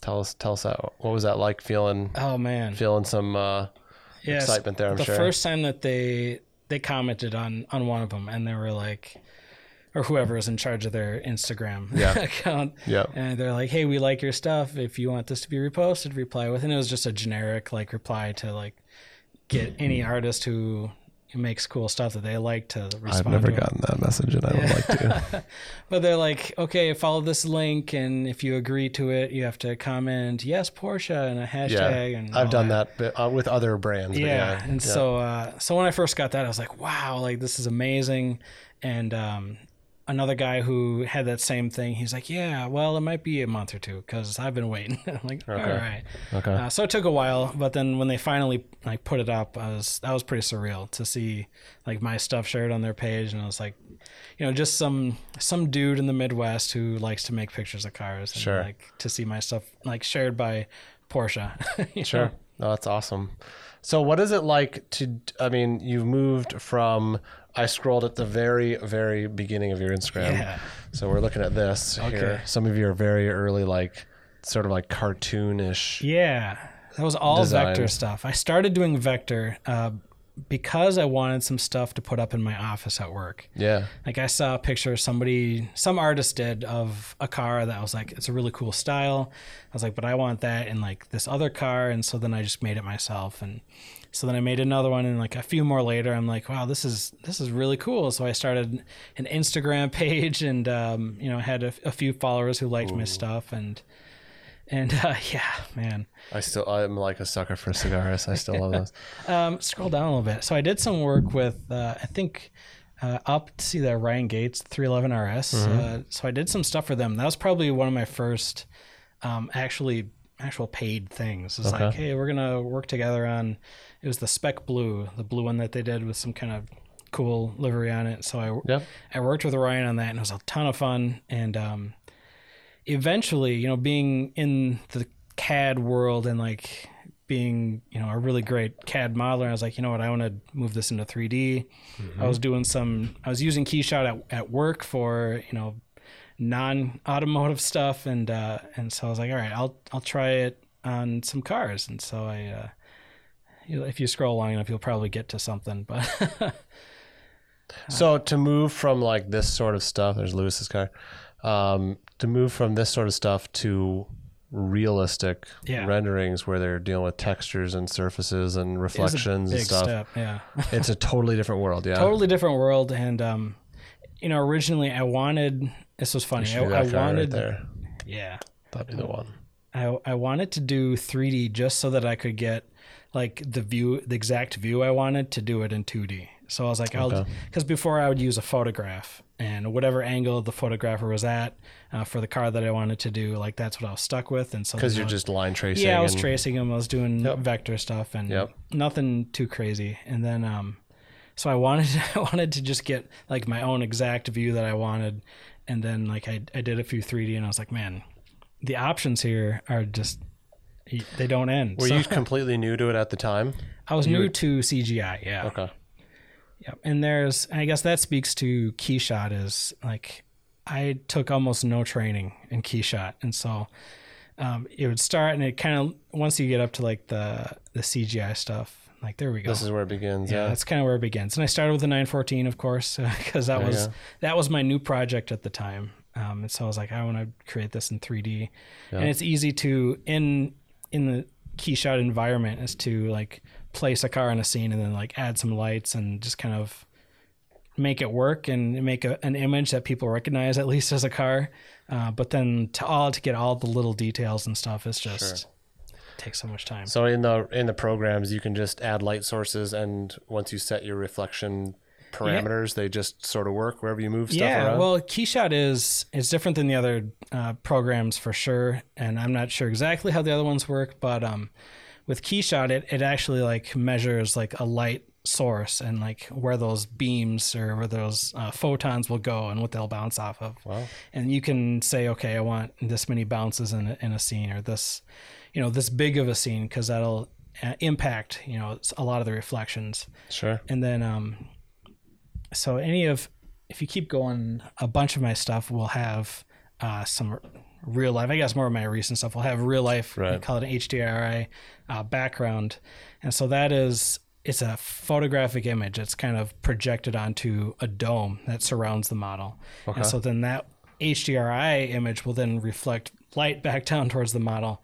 tell us, tell us that, what was that like feeling, Oh man. feeling some uh, Yes. excitement there, I'm sure. the sure. first time that they they commented on on one of them, and they were like, or whoever was in charge of their Instagram Yeah. account, yeah, and they're like, "Hey, we like your stuff. If you want this to be reposted, reply with." And it was just a generic like reply to like get any artist who makes cool stuff that they like to respond. I've never to gotten that message, and I would like to. But they're like, okay, follow this link, and if you agree to it, you have to comment yes, Porsche, and a Yeah, hashtag. and I've done that bit, uh, with other brands. Yeah, yeah, and yeah. so uh, so when I first got that, I was like, wow, like this is amazing. And um, another guy who had that same thing, he's like, yeah, well, it might be a month or two because I've been waiting. I'm like, all Okay. right. okay, Uh, so it took a while, but then when they finally like put it up, I was that was pretty surreal to see like my stuff shared on their page, and I was like, you know, just some some dude in the Midwest who likes to make pictures of cars, and Sure. like to see my stuff like shared by Porsche. Sure. know? No, that's awesome. So, what is it like to? I mean, you've moved from. I scrolled at the very, very beginning of your Instagram. Yeah. So we're looking at this here. Some of you are very early, like sort of like cartoonish. Yeah, that was all Design. vector stuff. I started doing vector uh, because I wanted some stuff to put up in my office at work. Yeah. Like I saw a picture somebody, some artist did of a car that I was like, it's a really cool style. I was like, but I want that in like this other car, and so then I just made it myself, and so then I made another one, and like a few more later, I'm like, wow, this is this is really cool. So I started an Instagram page, and um, you know, had a, a few followers who liked my stuff, and and uh, yeah, man. I still, I'm like a sucker for cigars. I still love those. Um, scroll down a little bit. So I did some work with, uh, I think, uh, up to see the Ryan Gates 311 RS. Uh, so I did some stuff for them. That was probably one of my first um, actually actual paid things. It's like, hey, we're gonna work together on. It was the Spec Blue, the blue one that they did with some kind of cool livery on it. So I. I worked with Ryan on that, and it was a ton of fun. And um, eventually, you know, being in the CAD world and like being, you know, a really great CAD modeler, I was like, you know what, I want to move this into 3D. I was doing some, I was using Keyshot at, at work for, you know, non-automotive stuff, and uh, and so I was like, all right, I'll I'll try it on some cars. And so I, uh, if you scroll long enough, you'll probably get to something. But So to move from like this sort of stuff, there's Lewis's car. Um, to move from this sort of stuff to realistic Yeah. renderings where they're dealing with textures and surfaces and it was a reflections and stuff. step. Yeah. It's a totally different world. Yeah. totally different world and um you know originally i wanted this was funny i, I wanted right there. yeah That'd be the one. I, I wanted to do 3d just so that i could get like the view the exact view i wanted to do it in 2d so i was like i'll Okay. because before i would use a photograph and whatever angle the photographer was at uh, for the car that i wanted to do like that's what i was stuck with and so Because you're just line tracing. yeah, I was and- tracing them. I was doing Yep. vector stuff and Yep. nothing too crazy. And then, um, so I wanted I wanted to just get like my own exact view that I wanted, and then like I I did a few 3D, and I was like, man, the options here are just they don't end. Were So you completely new to it at the time? I was new to CGI, yeah. Okay. Yep. And there's, I guess that speaks to Keyshot is like, I took almost no training in Keyshot. And so um, it would start and it kind of, once you get up to like the, the CGI stuff, like, there we go. This is where it begins. yeah, Yeah. that's kind of where it begins. And I started with the 914, of course, because that There was, that was my new project at the time. Um, and so I was like, I want to create this in 3D. And it's easy to, in, in the Keyshot environment is to like place a car in a scene and then like add some lights and just kind of make it work and make a, an image that people recognize at least as a car. Uh, but then to all to get all the little details and stuff is just takes so much time. So in the in the programs, you can just add light sources, and once you set your reflection parameters, they just sort of work wherever you move stuff yeah, around. well, Keyshot is is different than the other uh, programs for sure, and I'm not sure exactly how the other ones work, but um, with Keyshot, it it actually like measures like a light source and like where those beams or where those uh, photons will go and what they'll bounce off of. Wow. And you can say, okay, I want this many bounces in a, in a scene or this, you know, this big of a scene because that'll uh, impact you know a lot of the reflections sure. and then um so any of if you keep going a bunch of my stuff will have uh some real life i guess more of my recent stuff will have real life we call it an hdri uh, background. And so that is it's a photographic image. It's kind of projected onto a dome that surrounds the model. Okay. and so then that hdri image will then reflect light back down towards the model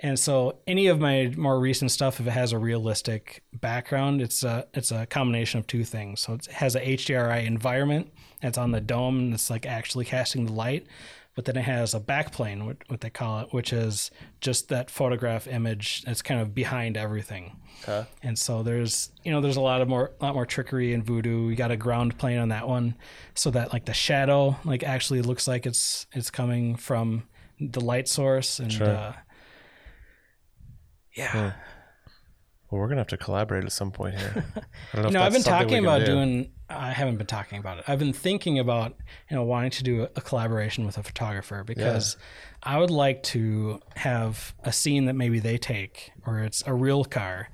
and so any of my more recent stuff, if it has a realistic background, it's a it's a combination of two things. So it has a HDRI environment that's on the dome and it's like actually casting the light, but then it has a backplane, what, what they call it, which is just that photograph image that's kind of behind everything. Okay. And so there's you know there's a lot of more lot more trickery and voodoo. We got a ground plane on that one, so that like the shadow like actually looks like it's it's coming from the light source and. Sure. Uh, yeah. Well, we're gonna have to collaborate at some point here. I don't know. I've been that's something we talking about do. doing. I haven't been talking about it. I've been thinking about you know wanting to do a, collaboration with a photographer because I would like to have a scene that maybe they take where it's a real car,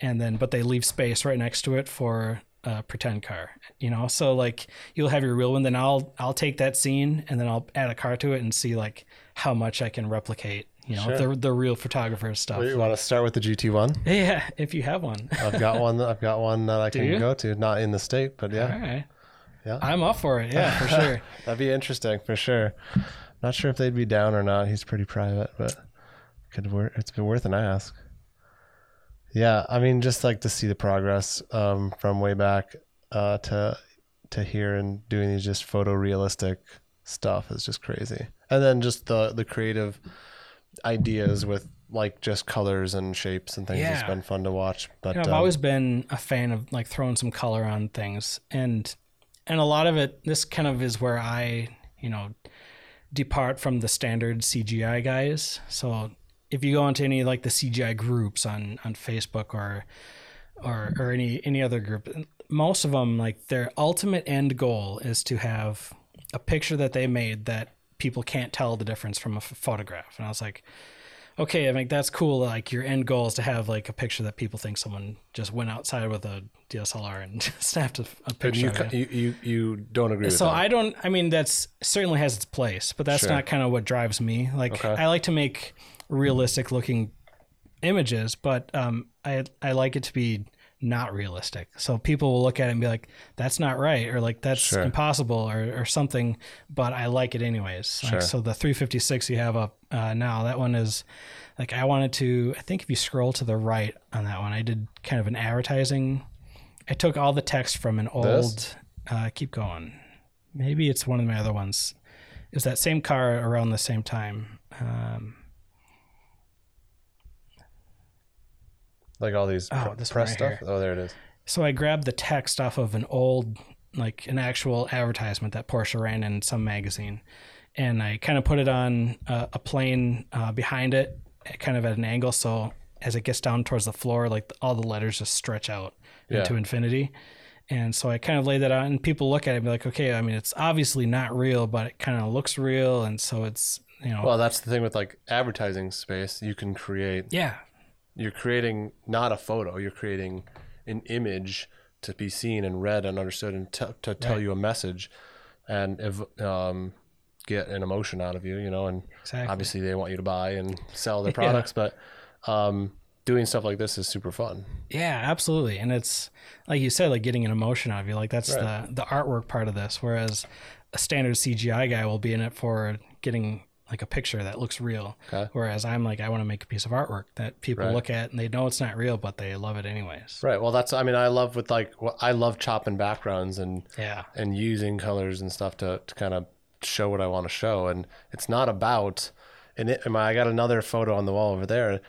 and then but they leave space right next to it for a pretend car. You know, so like you'll have your real one, then I'll I'll take that scene and then I'll add a car to it and see like how much I can replicate. You know, Sure. the the real photographer stuff. Well, You want to start with the GT one? Yeah, if you have one. I've got one. I've got one that I can you? go to. Not in the state, but yeah, All right. Yeah. I'm up for it. Yeah, for sure. that'd be interesting for sure. Not sure if they'd be down or not. He's pretty private, but could wor- it's been worth an ask. Yeah, I mean, just like to see the progress um, from way back uh, to to here and doing these just photorealistic stuff is just crazy. And then just the the creative ideas with like just colors and shapes and things. It's Yeah. been fun to watch. But You know, I've um, always been a fan of like throwing some color on things, and and a lot of it. This kind of is where I, you know, depart from the standard CGI guys. So if you go into any like the CGI groups on on Facebook or or or any any other group, most of them like their ultimate end goal is to have a picture that they made that people can't tell the difference from a f- photograph. And I was like, okay, I mean that's cool. Like your end goal is to have like a picture that people think someone just went outside with a DSLR and snapped a, a picture. you, of you you you don't agree with that. So. I don't. I mean, that's certainly has its place, but that's Sure. not kind of what drives me. Like Okay. I like to make realistic looking images, but um, I I like it to be not realistic. So people will look at it and be like, "That's not right," or like, "That's Sure. impossible," or or something. But I like it anyways. Like, so the 356 you have up uh, now, that one is like I wanted to. I think if you scroll to the right on that one, I did kind of an advertising. I took all the text from an old. Uh, keep going. Maybe it's one of my other ones. Is that same car around the same time. Um, like all these Oh, this press right stuff. here. Oh, there it is. so I grabbed the text off of an old, like an actual advertisement that Porsche ran in some magazine, and I kind of put it on a, a plane uh, behind it, kind of at an angle. So as it gets down towards the floor, like all the letters just stretch out Yeah. into infinity. And so I kind of laid that out, and people look at it and be like, okay, I mean, it's obviously not real, but it kind of looks real. And so it's, you know, Well, that's the thing with like advertising space. You can create. yeah, You're creating not a photo. You're creating an image to be seen and read and understood and t- to tell Right. you a message, and if, um, get an emotion out of you. You know, and exactly. obviously they want you to buy and sell their Yeah. products, but um, doing stuff like this is super fun. Yeah, absolutely. And it's like you said, like getting an emotion out of you. Like that's Right. the the artwork part of this. Whereas a standard CGI guy will be in it for getting like a picture that looks real. Okay. Whereas I'm like, I want to make a piece of artwork that people Right. look at and they know it's not real, but they love it anyways. Right. Well, that's. I mean, I love with like. wh- I love chopping backgrounds and Yeah. and using colors and stuff to to kind of show what I want to show. And it's not about. And it, I got another photo on the wall over there.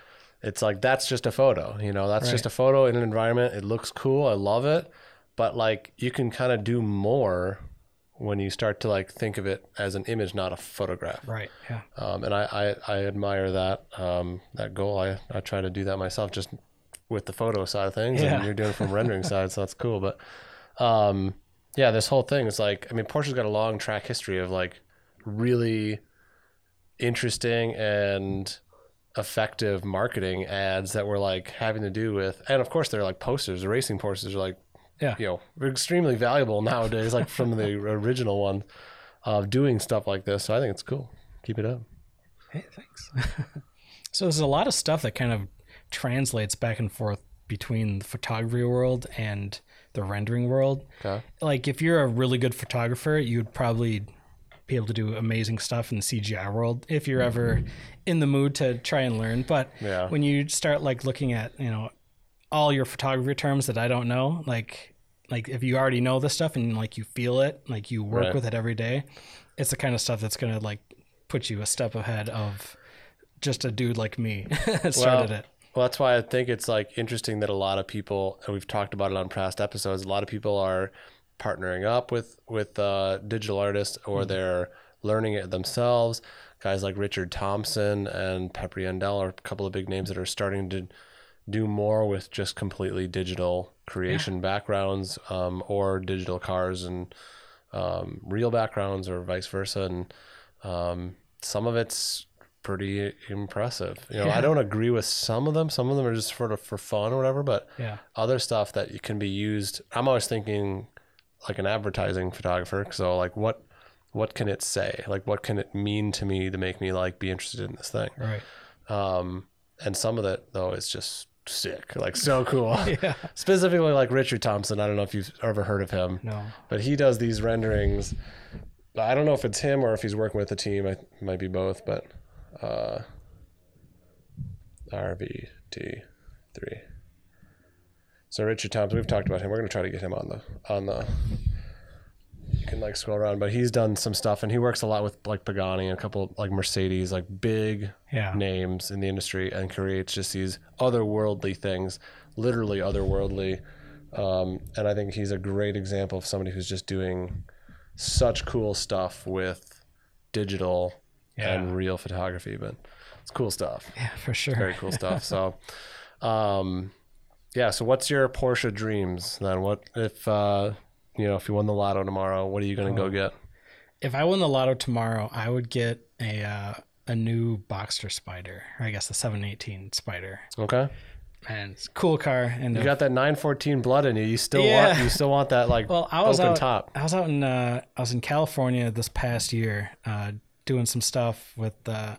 It's like that's just a photo. You know, that's just a photo in an environment. It looks cool. I love it. But like, you can kind of do more when you start to like think of it as an image, not a photograph. Right. Yeah. um, and I, I, I admire that um, that goal. I, I try to do that myself, just with the photo side of things, Yeah. and you're doing it from rendering side, so that's cool. But um, yeah, this whole thing is like, I mean, Porsche's got a long track history of like really interesting and effective marketing ads that were like having to do with, and of course they're like posters. The racing posters are like Yeah. you know extremely valuable nowadays, like from the original one of doing stuff like this. So I think it's cool. Keep it up. Hey, thanks. so there's a lot of stuff that kind of translates back and forth between the photography world and the rendering world. Okay. Like if you're a really good photographer, you'd probably be able to do amazing stuff in the CGI world if you're ever mm-hmm. in the mood to try and learn. But Yeah. when you start like looking at, you know, all your photography terms that I don't know, like like if you already know this stuff and like you feel it, like you work Right. with it every day, it's the kind of stuff that's gonna like put you a step ahead of just a dude like me that started well, it. Well, that's why I think it's like interesting that a lot of people, and we've talked about it on past episodes. A lot of people are partnering up with with uh, digital artists, or they're learning it themselves. Guys like Richard Thompson and Pepper Yandell are a couple of big names that are starting to do more with just completely digital creation backgrounds, um, or digital cars and um, real backgrounds, or vice versa. And um, some of it's pretty impressive. You know, I don't agree with some of them. Some of them are just sort of for fun or whatever, but Yeah. other stuff that can be used. I'm always thinking like an advertising photographer. So like what what can it say? Like what can it mean to me to make me like be interested in this thing? Right. Um, and some of it though is just sick, like so cool. Yeah. Specifically like Richard Thompson. I don't know if you've ever heard of him No. but he does these renderings. I don't know if it's him or if he's working with a team. I might be both, but uh, RVT three. So Richard Thompson, we've talked about him. We're gonna try to get him on the on the. Can like scroll around, but he's done some stuff, and he works a lot with like Pagani, and a couple like Mercedes, like big Yeah. names in the industry, and creates just these otherworldly things, literally otherworldly. Um, and I think he's a great example of somebody who's just doing such cool stuff with digital Yeah. and real photography. But it's cool stuff, Yeah, for sure. very cool stuff. So, um, yeah. So, what's your Porsche dreams then? What if uh, you know if you won the lotto tomorrow? What are you gonna go get? If I won the lotto tomorrow, I would get a uh, a new Boxster Spyder, or I guess the 718 Spyder. Okay, And it's a cool car. And you got that 914 blood in you. You still Yeah. want you still want that like well, I was open out. top. I was out in uh, I was in California this past year, uh, doing some stuff with uh,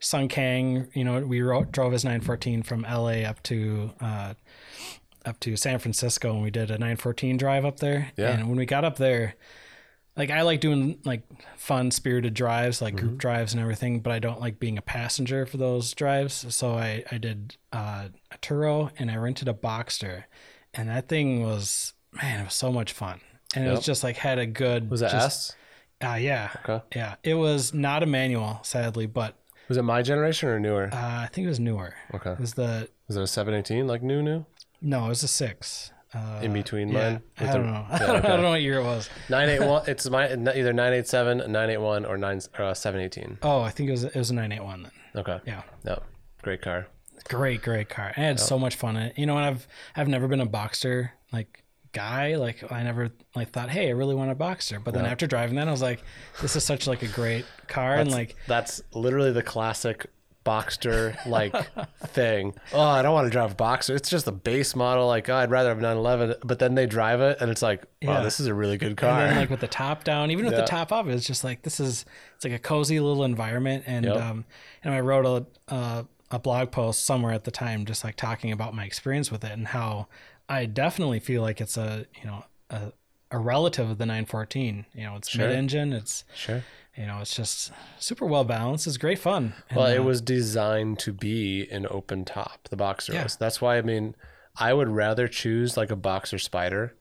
Sun Kang. You know, we ro- drove his 914 from LA up to uh, up to San Francisco, and we did a 914 drive up there. Yeah. And when we got up there, like I like doing like fun spirited drives, like Mm-hmm. group drives and everything, but I don't like being a passenger for those drives. So I I did uh, a Turo and I rented a Boxster, and that thing was man, it was so much fun. And it was just like had a good Was it just, S? Uh, yeah, Okay. yeah. It was not a manual, sadly, but Was it my generation or newer? uh, I think it was newer. Okay. It was the Was it a 718 like new new? No, it was a six. Uh, In between yeah, mine? I don't the- know. Yeah, I, don't, I don't know what year it was. 981 it's my either 987 981 or 9 uh, 718 Oh, I think it was it was a nine eight one then. okay Yeah. no great car Great, great car. I had so much fun in it. You know, and I've I've never been a Boxster like guy. Like I never like thought, hey, I really want a Boxster. But then after driving that, I was like, this is such like a great car, and like that's literally the classic Boxster like thing oh I don't want to drive a Boxster it's just a base model like oh, I'd rather have a 911 but then they drive it and it's like wow Yeah. this is a really good and car then like with the top down, even with Yeah. the top up, it's just like this is it's like a cozy little environment. And Yep. um, and I wrote a, a a blog post somewhere at the time, just like talking about my experience with it and how I definitely feel like it's a you know a, a relative of the 914. You know, it's Sure. mid-engine. It's Sure. You know, it's just super well balanced. It's great fun. And, Well, it uh, was designed to be an open top. The boxer Yeah. was. That's why I mean, I would rather choose like a boxer spider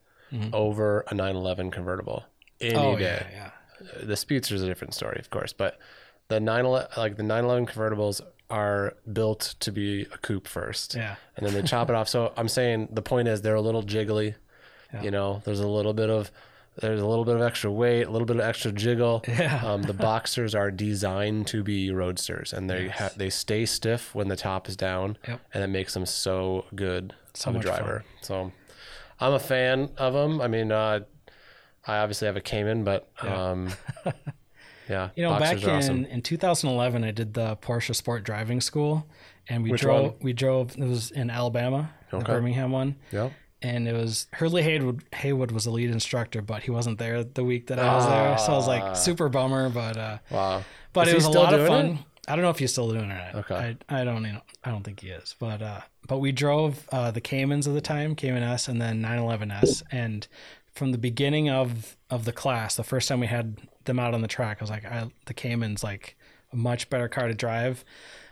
over a 911 convertible any Mm-hmm. oh day. yeah, yeah. The Speedster is a different story, of course, but the 911 like the 911 convertibles are built to be a coupe first. Yeah. And then they chop it off. So I'm saying the point is they're a little jiggly. Yeah. You know, there's a little bit of there's a little bit of extra weight, a little bit of extra jiggle. Yeah. Um, the boxers are designed to be roadsters, and they ha- they stay stiff when the top is down, Yep. and it makes them so good So of a driver. So I'm a fan of them. I mean, uh, I obviously have a Cayman, but um, yeah, You know, boxers back are in, awesome. in 2011, I did the Porsche Sport Driving School, and we Which drove. one? We drove. It was in Alabama, the Birmingham one, Yep. And it was Hurley Haywood. Haywood was the lead instructor, but he wasn't there the week that I was there, so I was Ah. like super bummer. But uh, Wow. but Is it was a lot of fun. it? I don't know if he's still doing it. Or not. Okay. I, I don't you know I don't think he is. But uh, but we drove uh, the Caymans of the time, Cayman S, and then 911S, and from the beginning of of the class, the first time we had them out on the track, I was like, I, the Cayman's like a much better car to drive.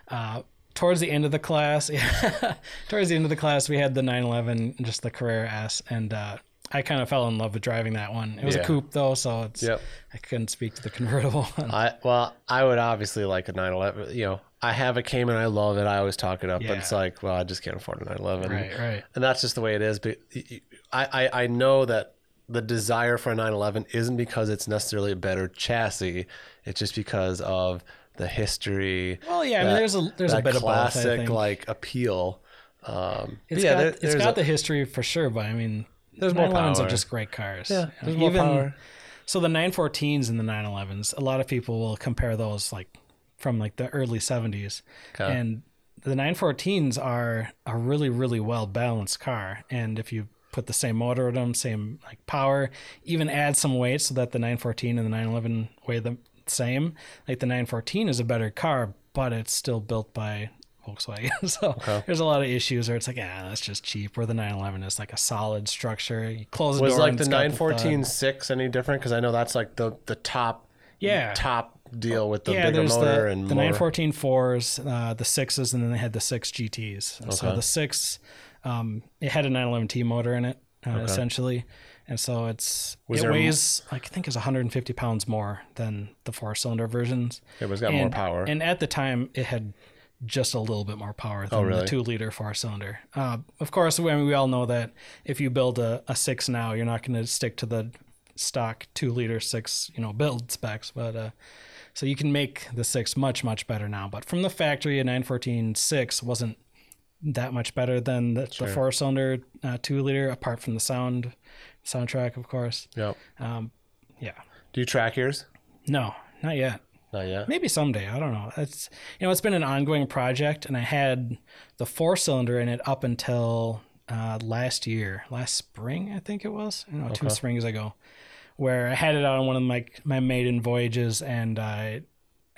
Uh, towards the end of the class, towards the end of the class, we had the 911, just the Carrera S, and uh, I kind of fell in love with driving that one. It was Yeah. a coupe though, so it's Yep. I couldn't speak to the convertible one. I well, I would obviously like a 911. You know, I have a Cayman. I love it. I always talk it up, but it's like, well, I just can't afford a 911. right, right. and that's just the way it is. But I, I know that the desire for a 911 isn't because it's necessarily a better chassis. It's just because of the history. Well, yeah, I mean, there's a there's a that bit of both. Classic like appeal. Um, It's yeah, got there- it's got a- the history for sure, but I mean, There's more 911s power. are just great cars. yeah, You know, there's more even- power. So the 914s and the 911s, a lot of people will compare those like from like the early 70s, Okay. and the 914s are a really really well balanced car, and if you put the same motor in them, same like power, even add some weight so that the 914 and the 911 weigh the same. Like the 914 is a better car, but it's still built by Volkswagen. so there's a lot of issues where it's like, ah, that's just cheap. Where the 911 is like a solid structure. You close the Was door like the it's got thud. 914 six any different? Because I know that's like the the top Yeah. top deal with the yeah, bigger motor the, and the more. 914 fours, uh, the sixes, and then they had the six GTs. And So the six, um, it had a 911T motor in it, uh, essentially, and so it's Was it there- weighs like I think it's 150 pounds more than the four cylinder versions. It was got more power. And at the time, it had just a little bit more power than Oh, really? the two liter four cylinder. Uh, of course, I mean, we all know that if you build a, a six now, you're not going to stick to the stock two liter six, you know, build specs. But uh, so you can make the six much much better now. But from the factory, a 914 six wasn't that much better than the, the four cylinder uh, two liter, apart from the sound soundtrack, of course. Yep. Um, yeah, Do you track yours? no, not yet. Not yet. Maybe someday. I don't know. It's you know, it's been an ongoing project, and I had the four cylinder in it up until uh, last year, last spring, I think it was. You know, two springs ago, where I had it out on one of my my maiden voyages, and I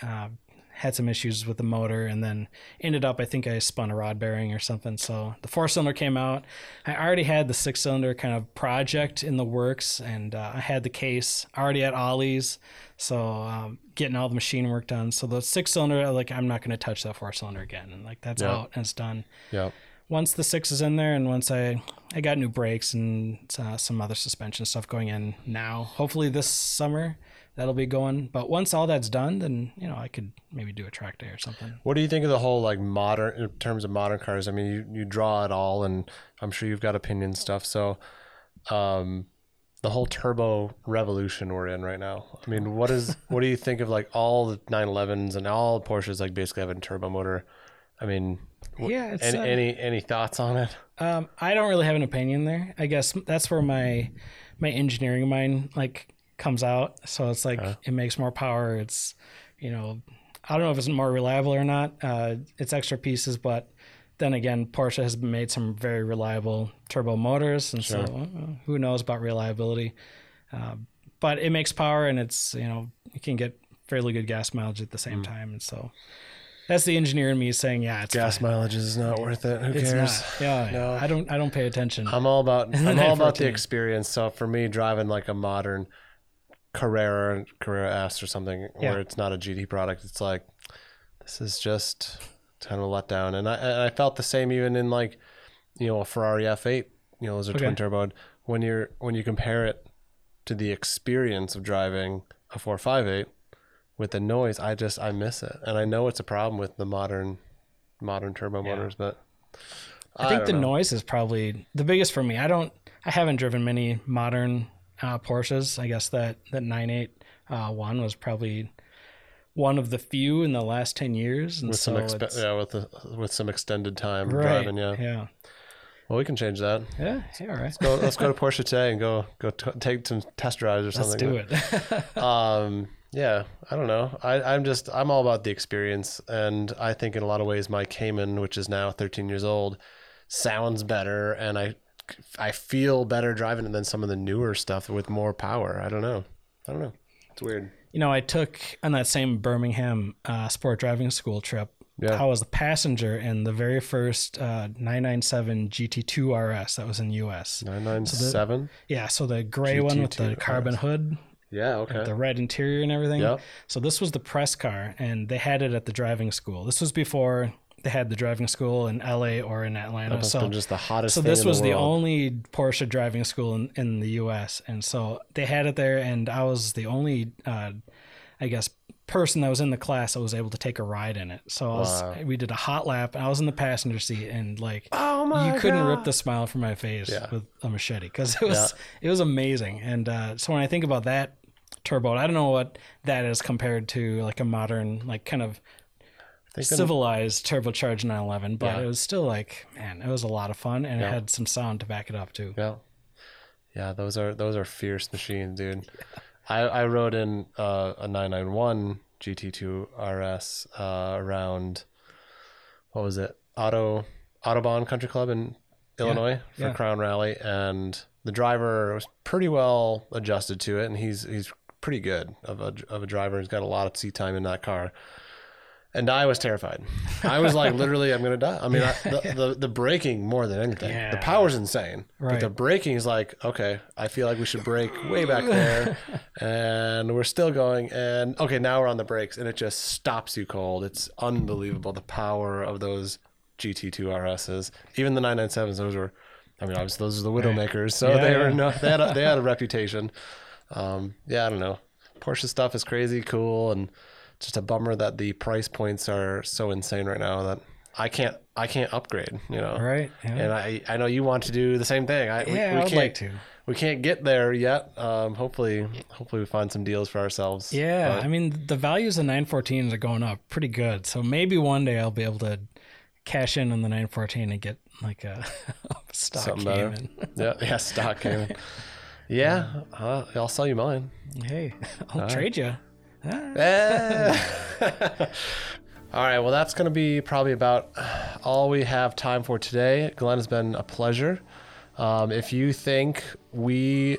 uh, had some issues with the motor, and then ended up. I think I spun a rod bearing or something. So the four cylinder came out. I already had the six cylinder kind of project in the works, and uh, I had the case already at Ollie's. So um, getting all the machine work done. So the six cylinder, like I'm not going to touch that four cylinder again. And like that's Yeah. out and it's done. Yep. Once the six is in there, and once I I got new brakes and uh, some other suspension stuff going in now. Hopefully this summer that'll be going. But once all that's done, then you know I could maybe do a track day or something. What do you think of the whole like modern in terms of modern cars? I mean, you, you draw it all, and I'm sure you've got opinion stuff. So, um, the whole turbo revolution we're in right now. I mean, what is what do you think of like all the 911s and all Porsches like basically having turbo motor? I mean, Yeah, any, uh, any any thoughts on it? Um, I don't really have an opinion there. I guess that's where my my engineering mind like comes out. So it's like it makes more power. It's you know, I don't know if it's more reliable or not. Uh, it's extra pieces, but then again, Porsche has made some very reliable turbo motors, and so uh, who knows about reliability. Uh, but it makes power, and it's you know you can get fairly good gas mileage at the same time, and so that's the engineer in me saying, yeah, it's Gas fine. mileage is not worth it. Who It's cares? not. Yeah, No. I don't. I don't pay attention. I'm all about I'm all about the experience. So for me, driving like a modern Carrera Carrera S or something, Yeah. where it's not a GT product, it's like this is just kind of a letdown. And I and I felt the same even in like you know a Ferrari F8. You know, those are twin turbo. When you're when you compare it to the experience of driving a 458 with the noise, I just I miss it, and I know it's a problem with the modern modern turbo Yeah. motors, but I think the know. noise is probably the biggest for me. I don't. I haven't driven many modern uh, Porsches. I guess that that 98 uh, one was probably one of the few in the last 10 years. And with so some expe- yeah with the, with some extended time right. driving yeah. Yeah. well we can change that Yeah. Yeah. All right. go, let's go to Porsche today and go go t- take some test drives or something Let's do it. um yeah I don't know I I'm just I'm all about the experience and I think in a lot of ways my Cayman which is now 13 years old sounds better and I I feel better driving it than some of the newer stuff with more power I don't know I don't know it's weird you know, I took on that same Birmingham uh, sport driving school trip. Yeah. I was a passenger in the very first uh, 997 GT2 RS that was in the US. 997 Yeah, so the gray one with the GT2 carbon hood, yeah okay the red interior and everything. Yep. So this was the press car, and they had it at the driving school. This was before they had the driving school in LA or in Atlanta. So just the hottest so this was the, world. only Porsche driving school in, in the U.S. and so they had it there, and I was the only, uh, I guess, person that was in the class that was able to take a ride in it. So I was, we did a hot lap, and I was in the passenger seat, and like oh my you couldn't God. rip the smile from my face Yeah. with a machete because it was it was amazing. And uh, so when I think about that turbo, I don't know what that is compared to like a modern, like kind of civilized turbocharged 911, but Yeah. it was still like, man, it was a lot of fun, and Yeah. it had some sound to back it up too. Yeah, yeah, those are those are fierce machines, dude. I I rode in uh, a 991 GT2 RS uh, around what was it? Auto Autobahn Country Club in Illinois for yeah. Crown Rally, and the driver was pretty well adjusted to it, and he's he's pretty good of a of a driver. He's got a lot of seat time in that car. And I was terrified. I was like, literally, I'm gonna die. I mean, I, the, the the braking more than anything. The power's insane, but Right. the braking is like, okay, I feel like we should brake way back there, and we're still going. And okay, now we're on the brakes, and it just stops you cold. It's unbelievable the power of those GT2 RSs. Even the 997s, those were, I mean, obviously those are the Widowmakers, so Yeah, they were yeah. no, they had a, they had a reputation. Um, yeah, I don't know. Porsche stuff is crazy cool, and just a bummer that the price points are so insane right now that I can't I can't upgrade. You know, Right? Yeah. and I I know you want to do the same thing. I, we, yeah, we I would can't, like to. We can't get there yet. Um, hopefully, hopefully we find some deals for ourselves. Yeah, But I mean the values of 914s are going up pretty good. So maybe one day I'll be able to cash in on the 914 and get like a stock Something. Cayman. yeah, yeah, stock Cayman. Yeah, uh, I'll sell you mine. Hey, I'll trade you. Eh. all right, well, that's going to be probably about all we have time for today. Glenn has been a pleasure. Um, if you think we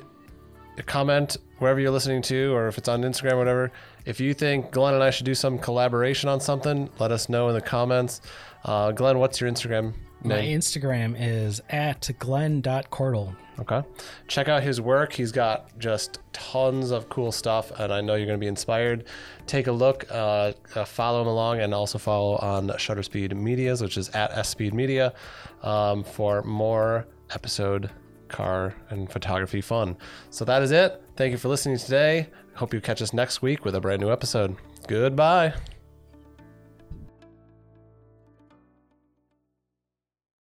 comment wherever you're listening to, or if it's on Instagram or whatever, if you think Glenn and I should do some collaboration on something, let us know in the comments. Uh, Glenn, what's your Instagram My? Instagram is at glenn.cordle. Okay. Check out his work. He's got just tons of cool stuff, and I know you're going to be inspired. Take a look, uh, uh, follow him along, and also follow on Shutter Speed Medias, which is at S Speed Media, um, for more episode car and photography fun. So that is it. Thank you for listening today. Hope you catch us next week with a brand new episode. Goodbye.